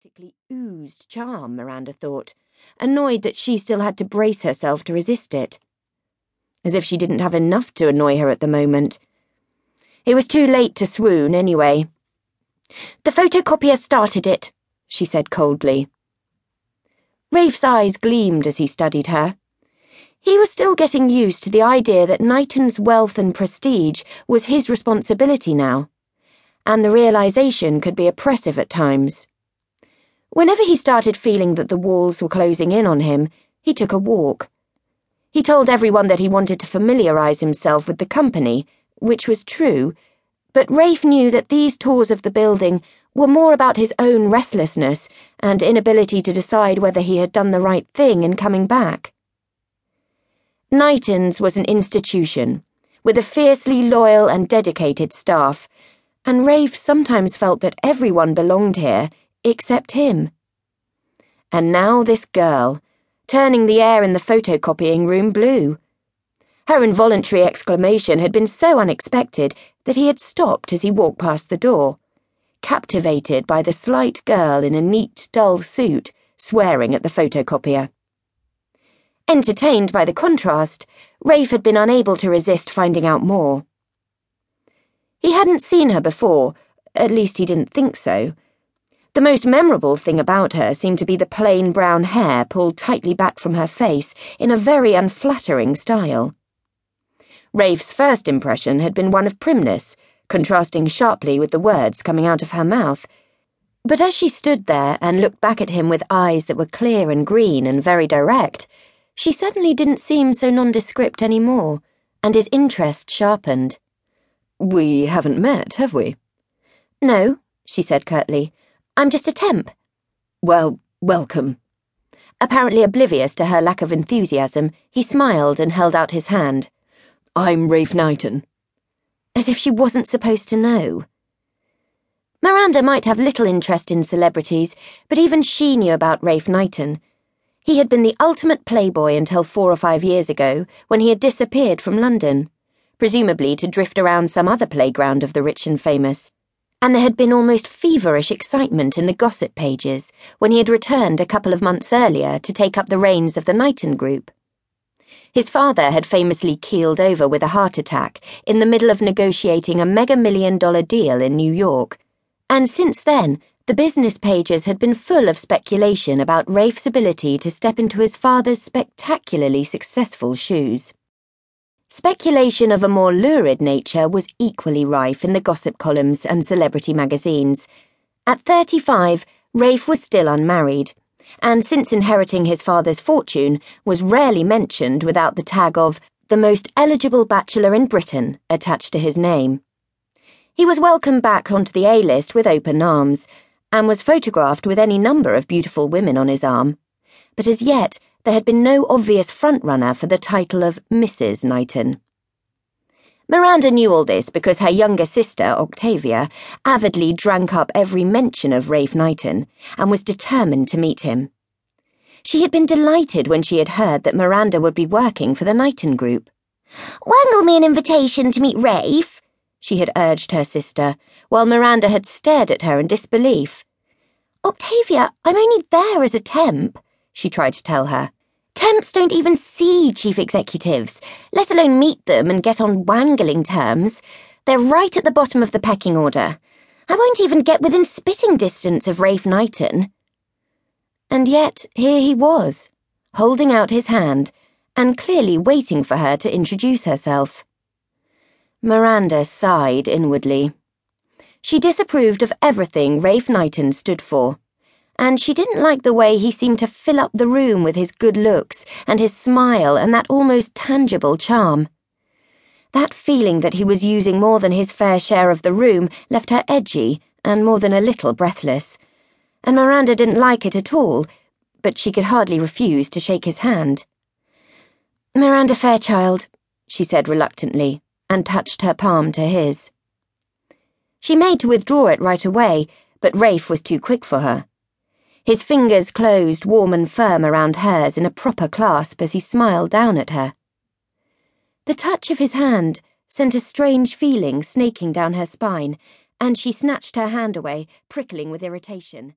practically oozed charm, Miranda thought, annoyed that she still had to brace herself to resist it. As if she didn't have enough to annoy her at the moment. It was too late to swoon, anyway. The photocopier started it, she said coldly. Rafe's eyes gleamed as he studied her. He was still getting used to the idea that Knighton's wealth and prestige was his responsibility now, and the realization could be oppressive at times. Whenever he started feeling that the walls were closing in on him, he took a walk. He told everyone that he wanted to familiarize himself with the company, which was true, but Rafe knew that these tours of the building were more about his own restlessness and inability to decide whether he had done the right thing in coming back. Knighton's was an institution, with a fiercely loyal and dedicated staff, and Rafe sometimes felt that everyone belonged here except him. And now this girl, turning the air in the photocopying room blue. Her involuntary exclamation had been so unexpected that he had stopped as he walked past the door, captivated by the slight girl in a neat, dull suit swearing at the photocopier. Entertained by the contrast, Rafe had been unable to resist finding out more. He hadn't seen her before, at least he didn't think so. The most memorable thing about her seemed to be the plain brown hair pulled tightly back from her face in a very unflattering style. Rafe's first impression had been one of primness, contrasting sharply with the words coming out of her mouth. But as she stood there and looked back at him with eyes that were clear and green and very direct, she suddenly didn't seem so nondescript any more, and his interest sharpened. We haven't met, have we? No, she said curtly. I'm just a temp. Well, welcome. Apparently oblivious to her lack of enthusiasm, he smiled and held out his hand. I'm Rafe Knighton. As if she wasn't supposed to know. Miranda might have little interest in celebrities, but even she knew about Rafe Knighton he had been the ultimate playboy until four or five years ago, when he had disappeared from London, presumably to drift around some other playground of the rich and famous. And there had been almost feverish excitement in the gossip pages when he had returned a couple of months earlier to take up the reins of the Knighton Group. His father had famously keeled over with a heart attack in the middle of negotiating a mega million dollar deal in New York, and since then, the business pages had been full of speculation about Rafe's ability to step into his father's spectacularly successful shoes. Speculation of a more lurid nature was equally rife in the gossip columns and celebrity magazines. At 35, Rafe was still unmarried, and since inheriting his father's fortune, was rarely mentioned without the tag of the most eligible bachelor in Britain attached to his name. He was welcomed back onto the A list with open arms and was photographed with any number of beautiful women on his arm. But as yet, there had been no obvious frontrunner for the title of Mrs. Knighton. Miranda knew all this because her younger sister, Octavia, avidly drank up every mention of Rafe Knighton and was determined to meet him. She had been delighted when she had heard that Miranda would be working for the Knighton Group. Wangle me an invitation to meet Rafe, she had urged her sister, while Miranda had stared at her in disbelief. Octavia, I'm only there as a temp, she tried to tell her. Temps don't even see chief executives, let alone meet them and get on wangling terms. They're right at the bottom of the pecking order. I won't even get within spitting distance of Rafe Knighton. And yet here he was, holding out his hand, and clearly waiting for her to introduce herself. Miranda sighed inwardly. She disapproved of everything Rafe Knighton stood for, and she didn't like the way he seemed to fill up the room with his good looks and his smile and that almost tangible charm. That feeling that he was using more than his fair share of the room left her edgy and more than a little breathless, and Miranda didn't like it at all, but she could hardly refuse to shake his hand. Miranda Fairchild, she said reluctantly and touched her palm to his. She made to withdraw it right away, but Rafe was too quick for her. His fingers closed warm and firm around hers in a proper clasp as he smiled down at her. The touch of his hand sent a strange feeling snaking down her spine, and she snatched her hand away, prickling with irritation.